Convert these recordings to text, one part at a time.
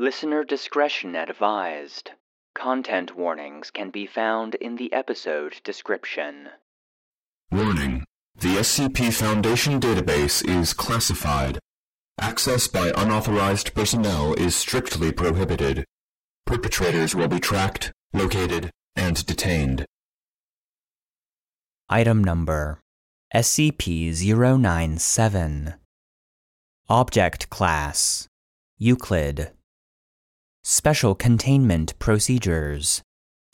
Listener discretion advised. Content warnings can be found in the episode description. Warning. The SCP Foundation database is classified. Access by unauthorized personnel is strictly prohibited. Perpetrators will be tracked, located, and detained. Item number SCP 097 Object Class Euclid Special Containment Procedures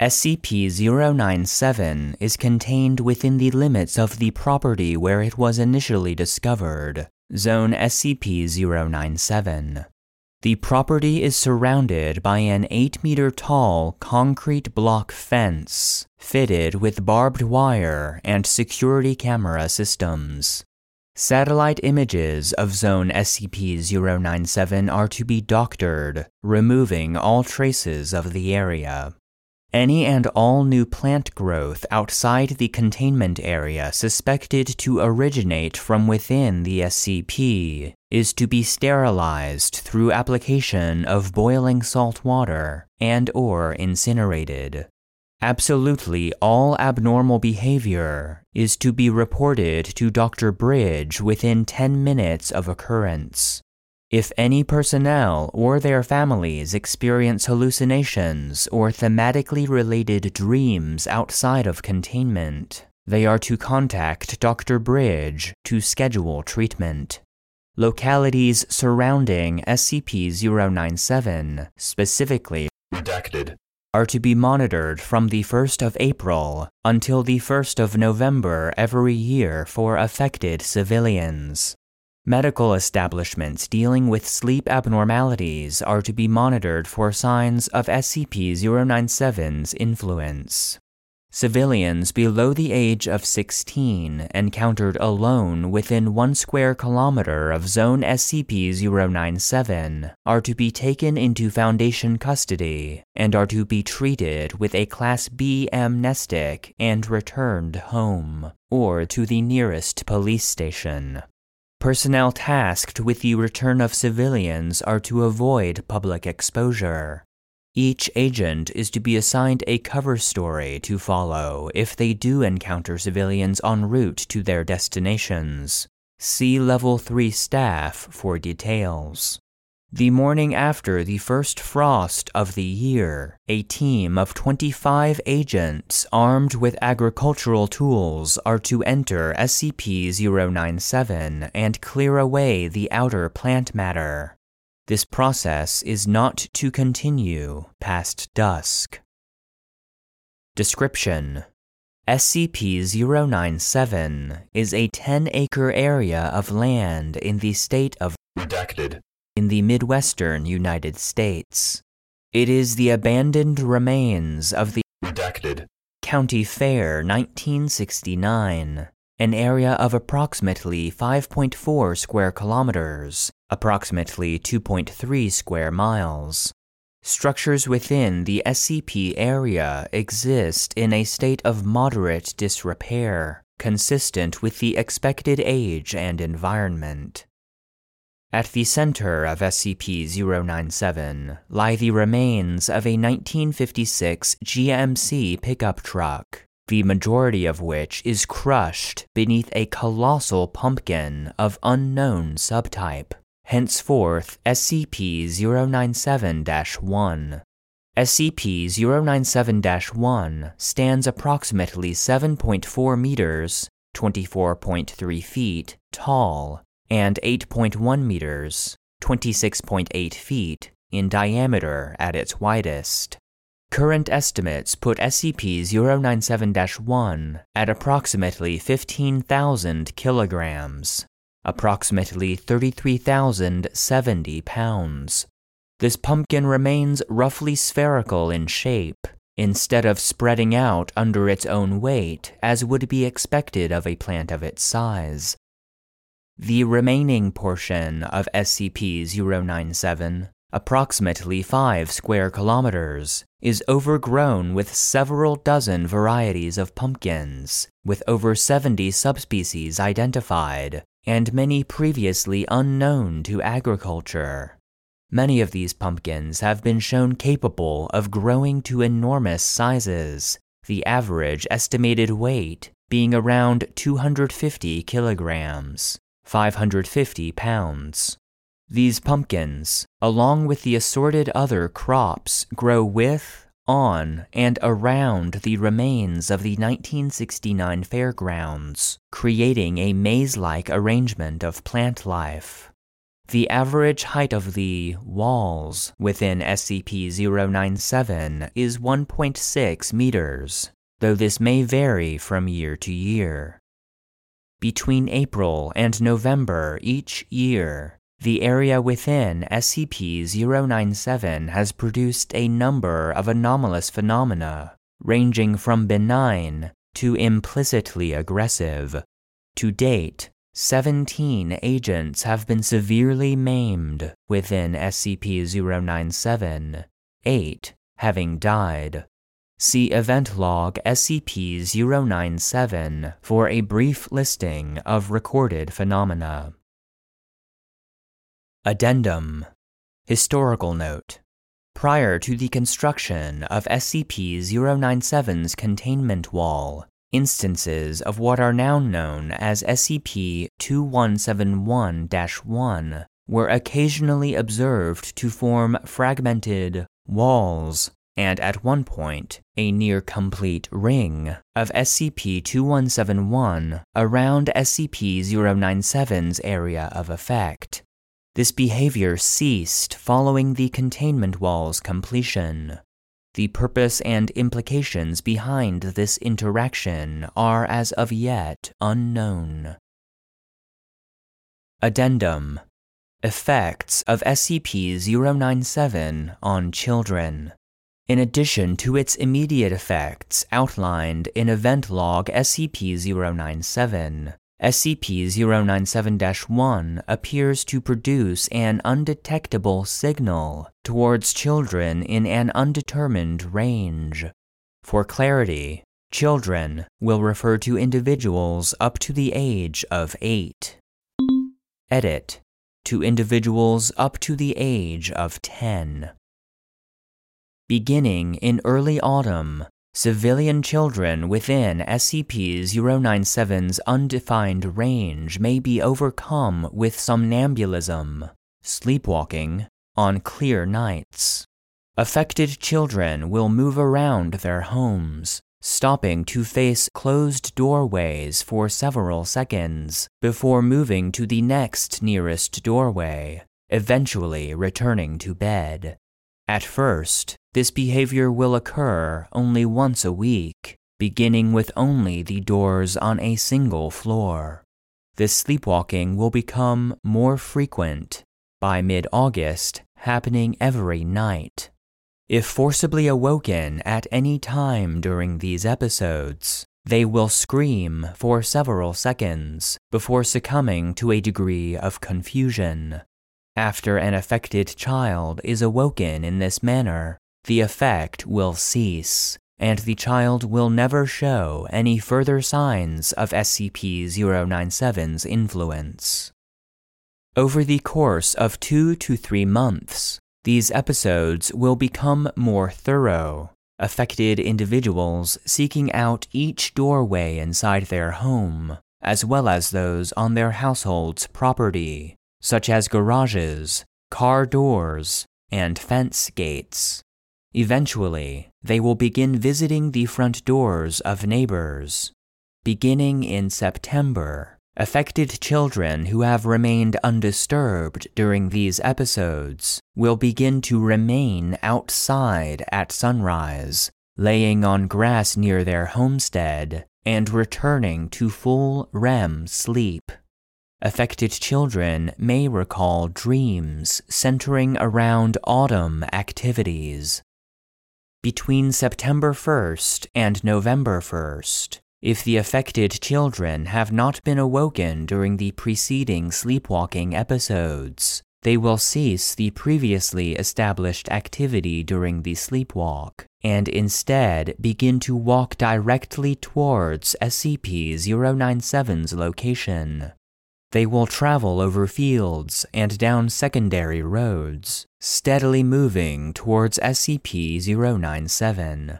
SCP 097 is contained within the limits of the property where it was initially discovered, Zone SCP 097. The property is surrounded by an 8 meter tall concrete block fence fitted with barbed wire and security camera systems. Satellite images of Zone SCP 097 are to be doctored, removing all traces of the area. Any and all new plant growth outside the containment area suspected to originate from within the SCP is to be sterilized through application of boiling salt water and or incinerated. Absolutely all abnormal behavior is to be reported to Dr. Bridge within 10 minutes of occurrence. If any personnel or their families experience hallucinations or thematically related dreams outside of containment, they are to contact Dr. Bridge to schedule treatment. Localities surrounding SCP 097, specifically Redacted. Are to be monitored from the 1st of April until the 1st of November every year for affected civilians. Medical establishments dealing with sleep abnormalities are to be monitored for signs of SCP 097's influence. Civilians below the age of 16 encountered alone within one square kilometer of Zone SCP 097 are to be taken into Foundation custody and are to be treated with a Class B amnestic and returned home or to the nearest police station. Personnel tasked with the return of civilians are to avoid public exposure. Each agent is to be assigned a cover story to follow if they do encounter civilians en route to their destinations. See Level 3 staff for details. The morning after the first frost of the year, a team of 25 agents armed with agricultural tools are to enter SCP 097 and clear away the outer plant matter. This process is not to continue past dusk. Description SCP 097 is a 10 acre area of land in the state of Redacted. in the Midwestern United States. It is the abandoned remains of the Redacted. County Fair 1969, an area of approximately 5.4 square kilometers, approximately 2.3 square miles. Structures within the SCP area exist in a state of moderate disrepair, consistent with the expected age and environment. At the center of SCP 097 lie the remains of a 1956 GMC pickup truck, the majority of which is crushed beneath a colossal pumpkin of unknown subtype, henceforth SCP 097 1. SCP 097 1 stands approximately 7.4 meters, 24.3 feet, tall and 8.1 meters, 26.8 feet, in diameter at its widest. Current estimates put SCP 097 1 at approximately 15,000 kilograms, approximately 33,070 pounds. This pumpkin remains roughly spherical in shape, instead of spreading out under its own weight as would be expected of a plant of its size. The remaining portion of SCP 097, approximately 5 square kilometers, is overgrown with several dozen varieties of pumpkins, with over 70 subspecies identified, and many previously unknown to agriculture. Many of these pumpkins have been shown capable of growing to enormous sizes, the average estimated weight being around 250 kilograms, 550 pounds. These pumpkins, along with the assorted other crops, grow with, on, and around the remains of the 1969 fairgrounds, creating a maze like arrangement of plant life. The average height of the walls within SCP 097 is 1.6 meters, though this may vary from year to year. Between April and November each year, the area within SCP 097 has produced a number of anomalous phenomena, ranging from benign to implicitly aggressive. To date, 17 agents have been severely maimed within SCP 097, 8 having died. See Event Log SCP 097 for a brief listing of recorded phenomena. Addendum Historical Note Prior to the construction of SCP 097's containment wall, instances of what are now known as SCP 2171 1 were occasionally observed to form fragmented walls and at one point a near complete ring of SCP 2171 around SCP 097's area of effect. This behavior ceased following the containment wall's completion. The purpose and implications behind this interaction are as of yet unknown. Addendum Effects of SCP 097 on children. In addition to its immediate effects outlined in Event Log SCP 097, SCP 097 1 appears to produce an undetectable signal towards children in an undetermined range. For clarity, children will refer to individuals up to the age of 8. Edit to individuals up to the age of 10. Beginning in early autumn, Civilian children within SCP 097's undefined range may be overcome with somnambulism, sleepwalking, on clear nights. Affected children will move around their homes, stopping to face closed doorways for several seconds before moving to the next nearest doorway, eventually returning to bed. At first, this behavior will occur only once a week, beginning with only the doors on a single floor. This sleepwalking will become more frequent, by mid August, happening every night. If forcibly awoken at any time during these episodes, they will scream for several seconds before succumbing to a degree of confusion. After an affected child is awoken in this manner, the effect will cease, and the child will never show any further signs of SCP 097's influence. Over the course of two to three months, these episodes will become more thorough, affected individuals seeking out each doorway inside their home, as well as those on their household's property, such as garages, car doors, and fence gates. Eventually, they will begin visiting the front doors of neighbors. Beginning in September, affected children who have remained undisturbed during these episodes will begin to remain outside at sunrise, laying on grass near their homestead and returning to full REM sleep. Affected children may recall dreams centering around autumn activities, between September 1st and November 1st, if the affected children have not been awoken during the preceding sleepwalking episodes, they will cease the previously established activity during the sleepwalk and instead begin to walk directly towards SCP 097's location. They will travel over fields and down secondary roads, steadily moving towards SCP 097.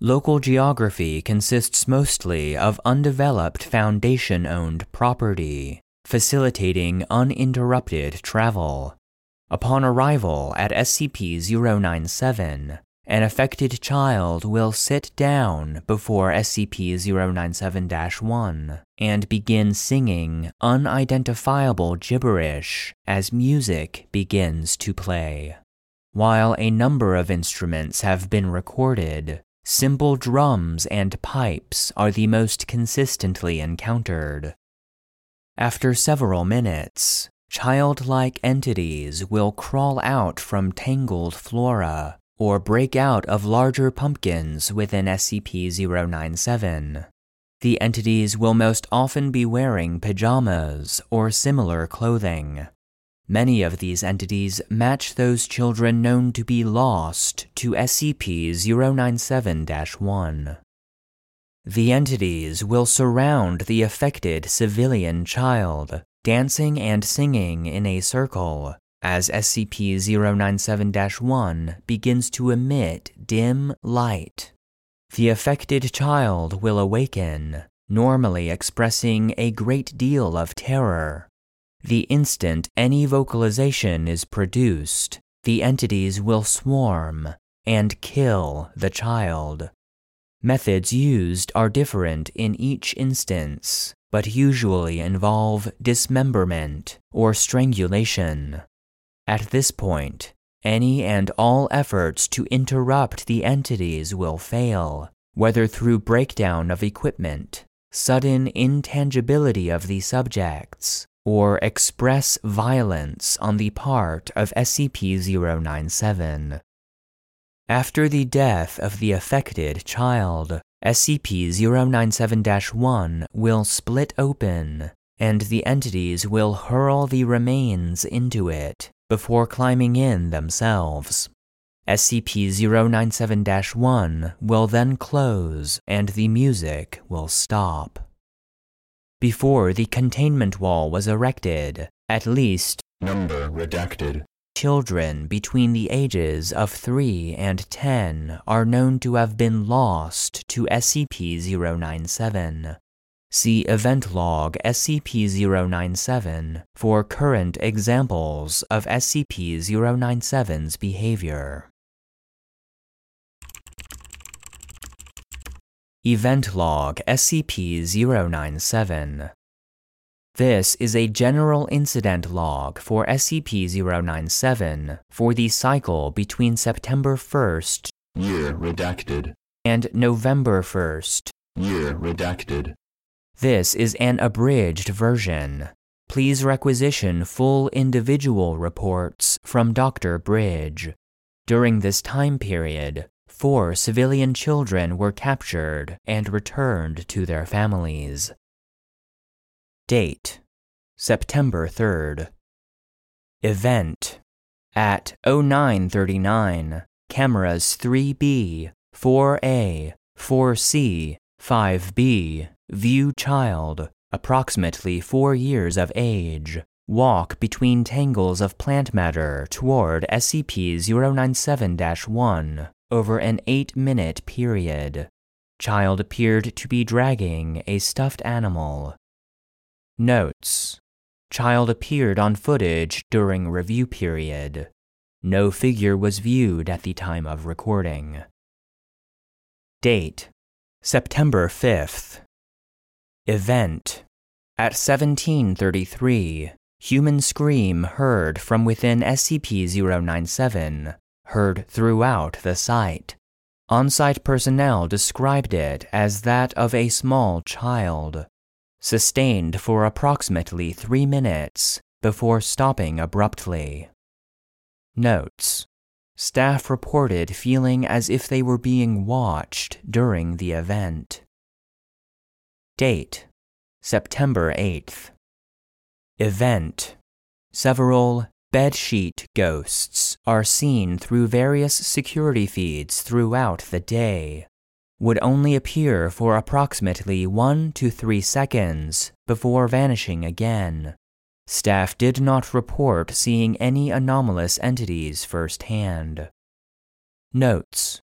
Local geography consists mostly of undeveloped Foundation owned property, facilitating uninterrupted travel. Upon arrival at SCP 097, an affected child will sit down before SCP 097 1 and begin singing unidentifiable gibberish as music begins to play. While a number of instruments have been recorded, simple drums and pipes are the most consistently encountered. After several minutes, childlike entities will crawl out from tangled flora or break out of larger pumpkins within SCP 097. The entities will most often be wearing pajamas or similar clothing. Many of these entities match those children known to be lost to SCP 097 1. The entities will surround the affected civilian child, dancing and singing in a circle, as SCP 097 1 begins to emit dim light. The affected child will awaken, normally expressing a great deal of terror. The instant any vocalization is produced, the entities will swarm and kill the child. Methods used are different in each instance, but usually involve dismemberment or strangulation. At this point, any and all efforts to interrupt the entities will fail, whether through breakdown of equipment, sudden intangibility of the subjects, or express violence on the part of SCP 097. After the death of the affected child, SCP 097 1 will split open, and the entities will hurl the remains into it before climbing in themselves. SCP 097 1 will then close and the music will stop. Before the containment wall was erected, at least Number redacted. children between the ages of 3 and 10 are known to have been lost to SCP 097. See event log SCP 097 for current examples of SCP 097's behavior. Event log SCP 097 This is a general incident log for SCP 097 for the cycle between September 1st Year redacted. and November 1st, Year redacted. This is an abridged version. Please requisition full individual reports from Dr. Bridge. During this time period, four civilian children were captured and returned to their families. Date September 3rd. Event At 0939, cameras 3B, 4A, 4C, 5B, view child, approximately 4 years of age, walk between tangles of plant matter toward SCP 097 1 over an 8 minute period. Child appeared to be dragging a stuffed animal. Notes Child appeared on footage during review period. No figure was viewed at the time of recording. Date September 5th. Event At 1733, human scream heard from within SCP 097, heard throughout the site. On site personnel described it as that of a small child, sustained for approximately three minutes before stopping abruptly. Notes Staff reported feeling as if they were being watched during the event. Date September 8th. Event Several bedsheet ghosts are seen through various security feeds throughout the day. Would only appear for approximately 1 to 3 seconds before vanishing again. Staff did not report seeing any anomalous entities firsthand. Notes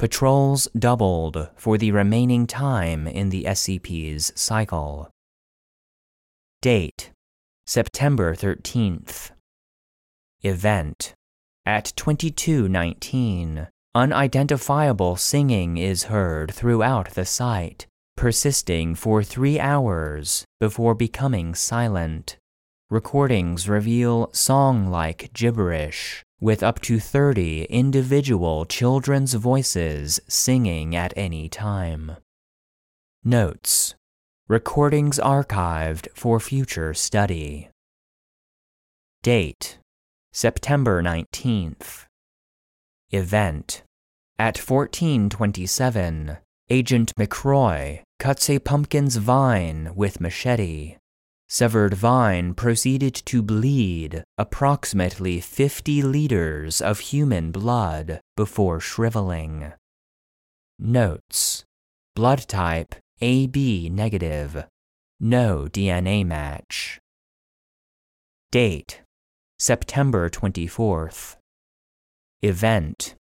Patrols doubled for the remaining time in the SCP's cycle. Date September 13th. Event At 2219, unidentifiable singing is heard throughout the site, persisting for three hours before becoming silent. Recordings reveal song like gibberish, with up to 30 individual children's voices singing at any time. Notes Recordings archived for future study. Date September 19th. Event At 1427, Agent McCroy cuts a pumpkin's vine with machete Severed vine proceeded to bleed approximately 50 liters of human blood before shriveling. Notes Blood type AB negative. No DNA match. Date September 24th. Event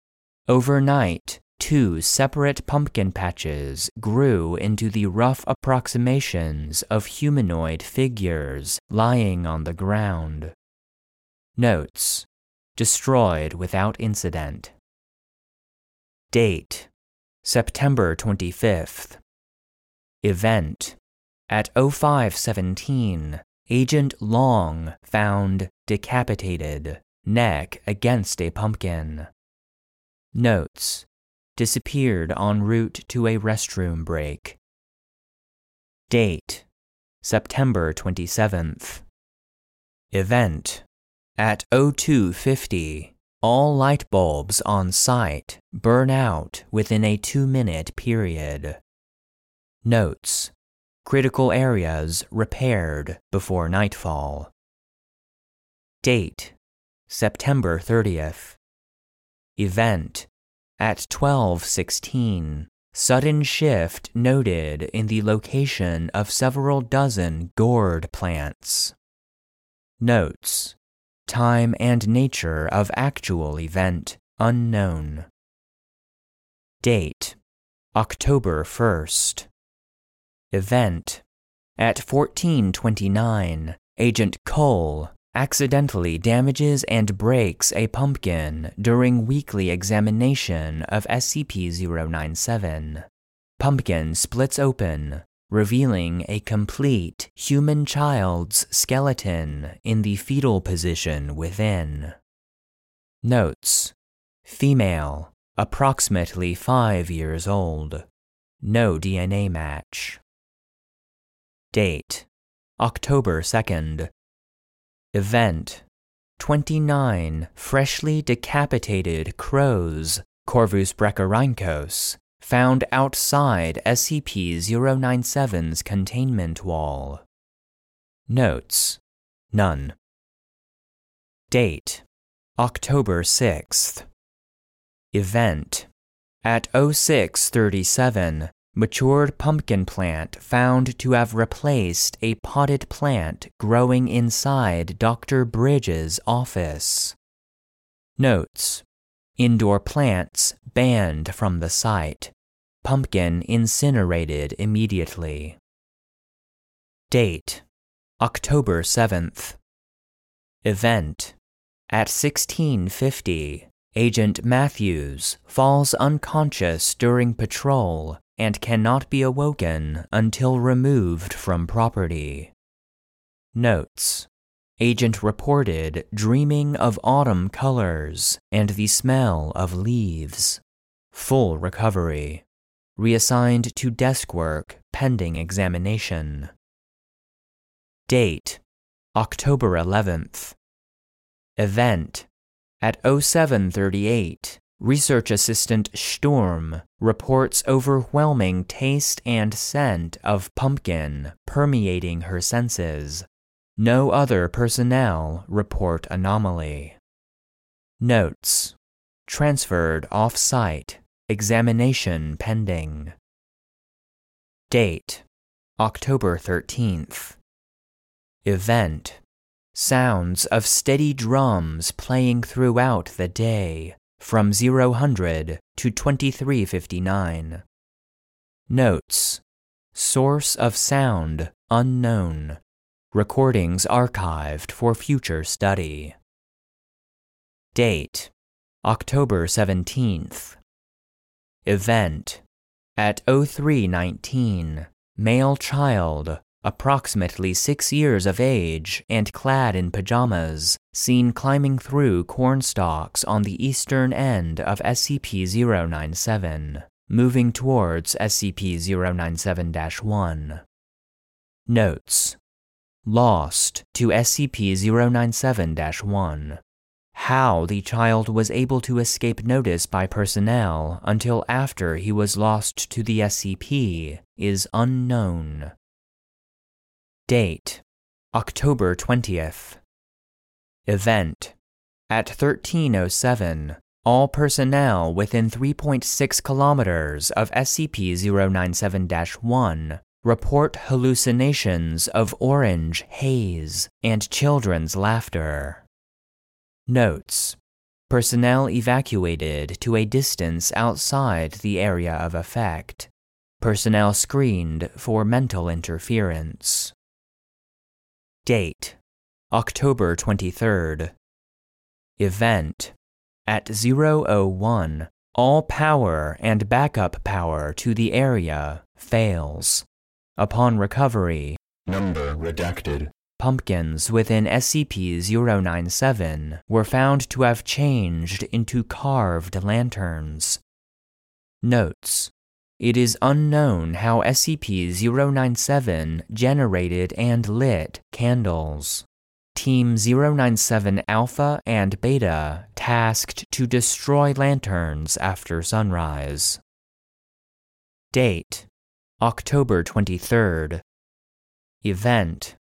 Overnight, two separate pumpkin patches grew into the rough approximations of humanoid figures lying on the ground. Notes Destroyed without incident. Date September 25th. Event At 0517, Agent Long found decapitated, neck against a pumpkin. Notes disappeared en route to a restroom break. Date September 27th. Event At 0250, all light bulbs on site burn out within a two minute period. Notes Critical areas repaired before nightfall. Date September 30th. Event at 1216, sudden shift noted in the location of several dozen gourd plants. Notes Time and nature of actual event unknown. Date October 1st. Event At 1429, Agent Cole accidentally damages and breaks a pumpkin during weekly examination of SCP 097. Pumpkin splits open, revealing a complete human child's skeleton in the fetal position within. Notes Female, approximately 5 years old. No DNA match. Date October 2nd, Event 29 freshly decapitated crows, Corvus brachyrhynchos, found outside SCP 097's containment wall. Notes None. Date October 6th. Event At 0637, matured pumpkin plant found to have replaced a potted plant growing inside Dr. Bridge's office. Notes Indoor plants banned from the site. Pumpkin incinerated immediately. Date October 7th. Event At 1650, Agent Matthews falls unconscious during patrol and cannot be awoken until removed from property. Notes Agent reported dreaming of autumn colors and the smell of leaves. Full recovery. Reassigned to desk work pending examination. Date October 11th. Event at 0738 Research Assistant Sturm reports overwhelming taste and scent of pumpkin permeating her senses. No other personnel report anomaly. Notes Transferred off site. Examination pending. Date October 13th. Event Sounds of steady drums playing throughout the day from 0000 to 2359. Notes Source of sound unknown. Recordings archived for future study. Date October 17th. Event at 0319. Male child, approximately six years of age and clad in pajamas, seen climbing through corn stalks on the eastern end of SCP 097, moving towards SCP 097 1. Notes Lost to SCP 097 1. How the child was able to escape notice by personnel until after he was lost to the SCP is unknown. Date October 20th. Event At 1307, all personnel within 3.6 kilometers of SCP 097 1 report hallucinations of orange haze and children's laughter. Notes Personnel evacuated to a distance outside the area of effect. Personnel screened for mental interference. Date October 23rd. Event At 001, all power and backup power to the area fails. Upon recovery, Number redacted. pumpkins within SCP 097 were found to have changed into carved lanterns. Notes It is unknown how SCP 097 generated and lit candles. Team 097 Alpha and Beta tasked to destroy lanterns after sunrise. Date October 23rd. Event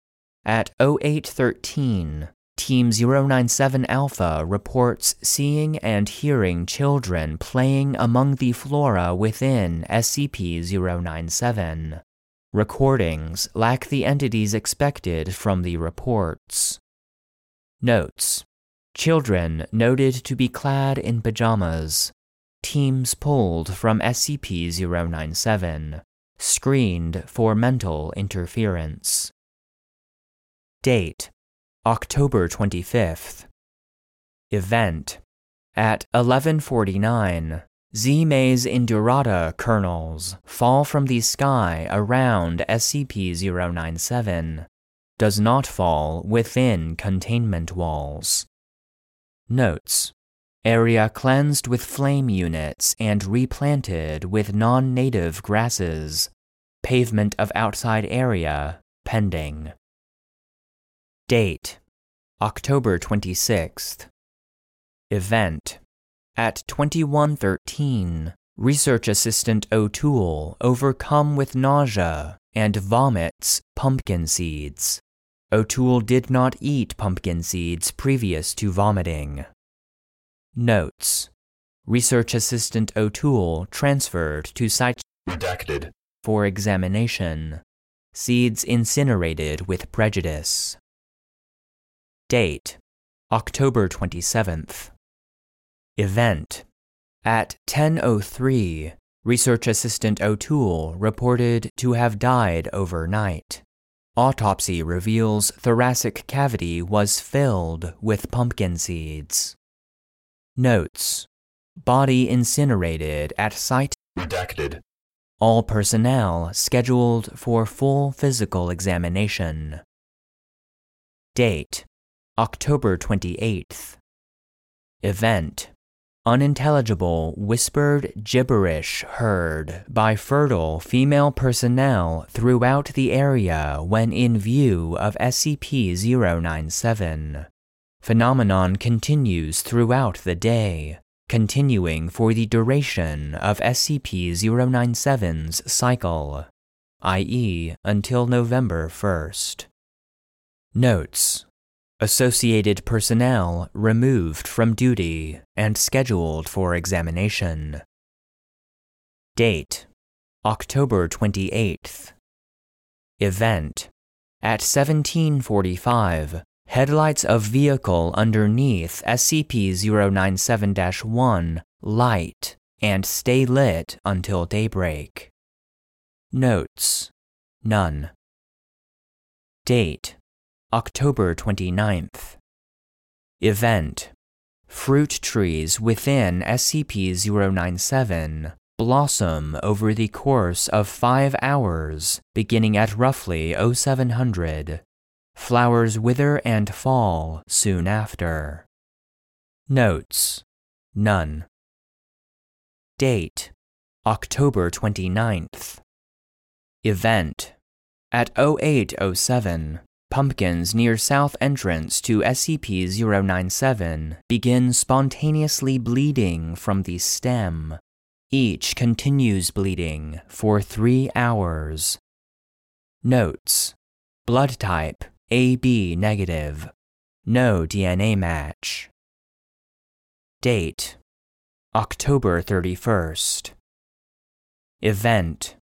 At 0813, Team 097 Alpha reports seeing and hearing children playing among the flora within SCP 097. Recordings lack the entities expected from the reports. Notes Children noted to be clad in pajamas. Teams pulled from SCP 097 screened for mental interference. Date October 25th. Event At 1149, Zea mays indurata kernels fall from the sky around SCP-097. Does not fall within containment walls. Notes Area cleansed with flame units and replanted with non native grasses. Pavement of outside area pending. Date October 26th. Event At 2113, Research Assistant O'Toole overcome with nausea and vomits pumpkin seeds. O'Toole did not eat pumpkin seeds previous to vomiting. Notes Research Assistant O'Toole transferred to Site Redacted. for examination. Seeds incinerated with prejudice. Date October 27th. Event At 10:03, Research Assistant O'Toole reported to have died overnight. Autopsy reveals thoracic cavity was filled with pumpkin seeds. Notes Body incinerated at site. Redacted. All personnel scheduled for full physical examination. Date October 28th. Event Unintelligible whispered gibberish heard by fertile female personnel throughout the area when in view of SCP 097. Phenomenon continues throughout the day, continuing for the duration of SCP 097's cycle, i.e., until November 1st. Notes Associated personnel removed from duty and scheduled for examination. Date October 28th. Event At 1745, Headlights of vehicle underneath SCP 097 1 light and stay lit until daybreak. Notes None. Date October 29th. Event Fruit trees within SCP 097 blossom over the course of five hours, beginning at roughly 0700. Flowers wither and fall soon after. Notes None. Date October 29th. Event At 0807, pumpkins near south entrance to SCP 097 begin spontaneously bleeding from the stem. Each continues bleeding for three hours. Notes Blood type AB negative. No DNA match. Date October 31st. Event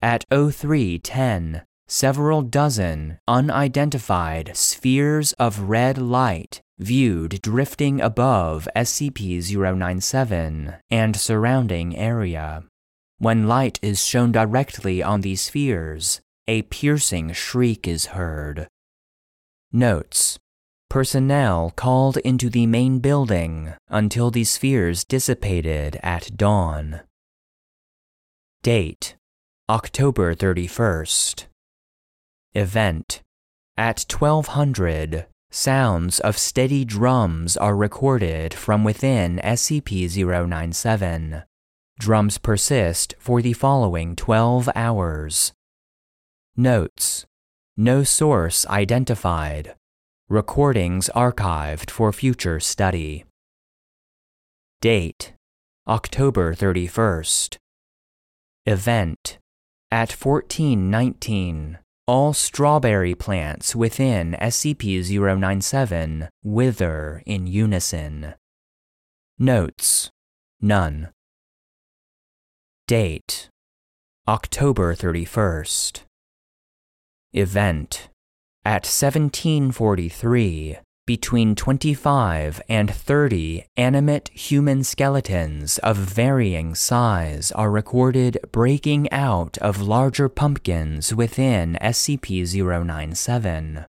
At 0310, several dozen unidentified spheres of red light viewed drifting above SCP 097 and surrounding area. When light is shown directly on these spheres, a piercing shriek is heard. Notes Personnel called into the main building until the spheres dissipated at dawn. Date October 31st. Event At 1200, sounds of steady drums are recorded from within SCP 097. Drums persist for the following 12 hours. Notes No source identified. Recordings archived for future study. Date October 31st. Event At 1419, all strawberry plants within SCP 097 wither in unison. Notes None. Date October 31st. Event At 1743, between 25 and 30 animate human skeletons of varying size are recorded breaking out of larger pumpkins within SCP 097.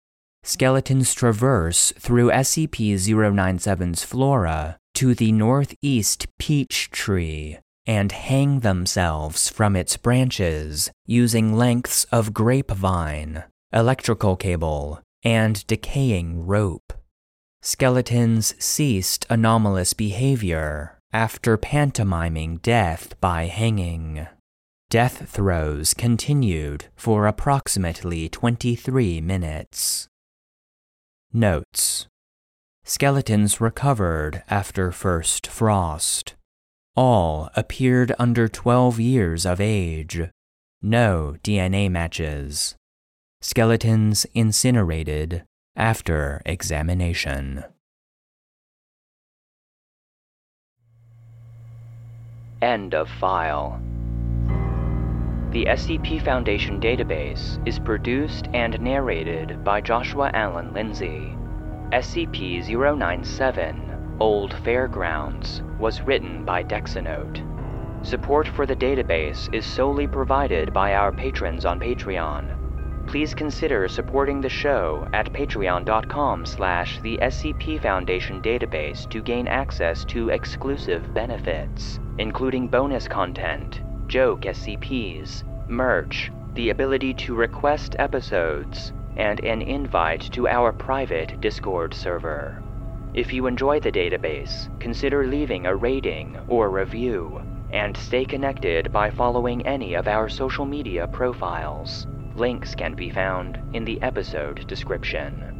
Skeletons traverse through SCP 097's flora to the northeast peach tree and hang themselves from its branches using lengths of grapevine, electrical cable, and decaying rope. Skeletons ceased anomalous behavior after pantomiming death by hanging. Death throes continued for approximately 23 minutes. Notes Skeletons recovered after first frost. All appeared under 12 years of age. No DNA matches. Skeletons incinerated after examination. End of file. The SCP Foundation database is produced and narrated by Joshua Alan Lindsay. SCP 097 Old Fairgrounds was written by Dexanote. Support for the database is solely provided by our patrons on Patreon. Please consider supporting the show at patreon.com slash the SCP Foundation database to gain access to exclusive benefits, including bonus content, joke SCPs, merch, the ability to request episodes, and an invite to our private Discord server. If you enjoy the database, consider leaving a rating or review, and stay connected by following any of our social media profiles. Links can be found in the episode description.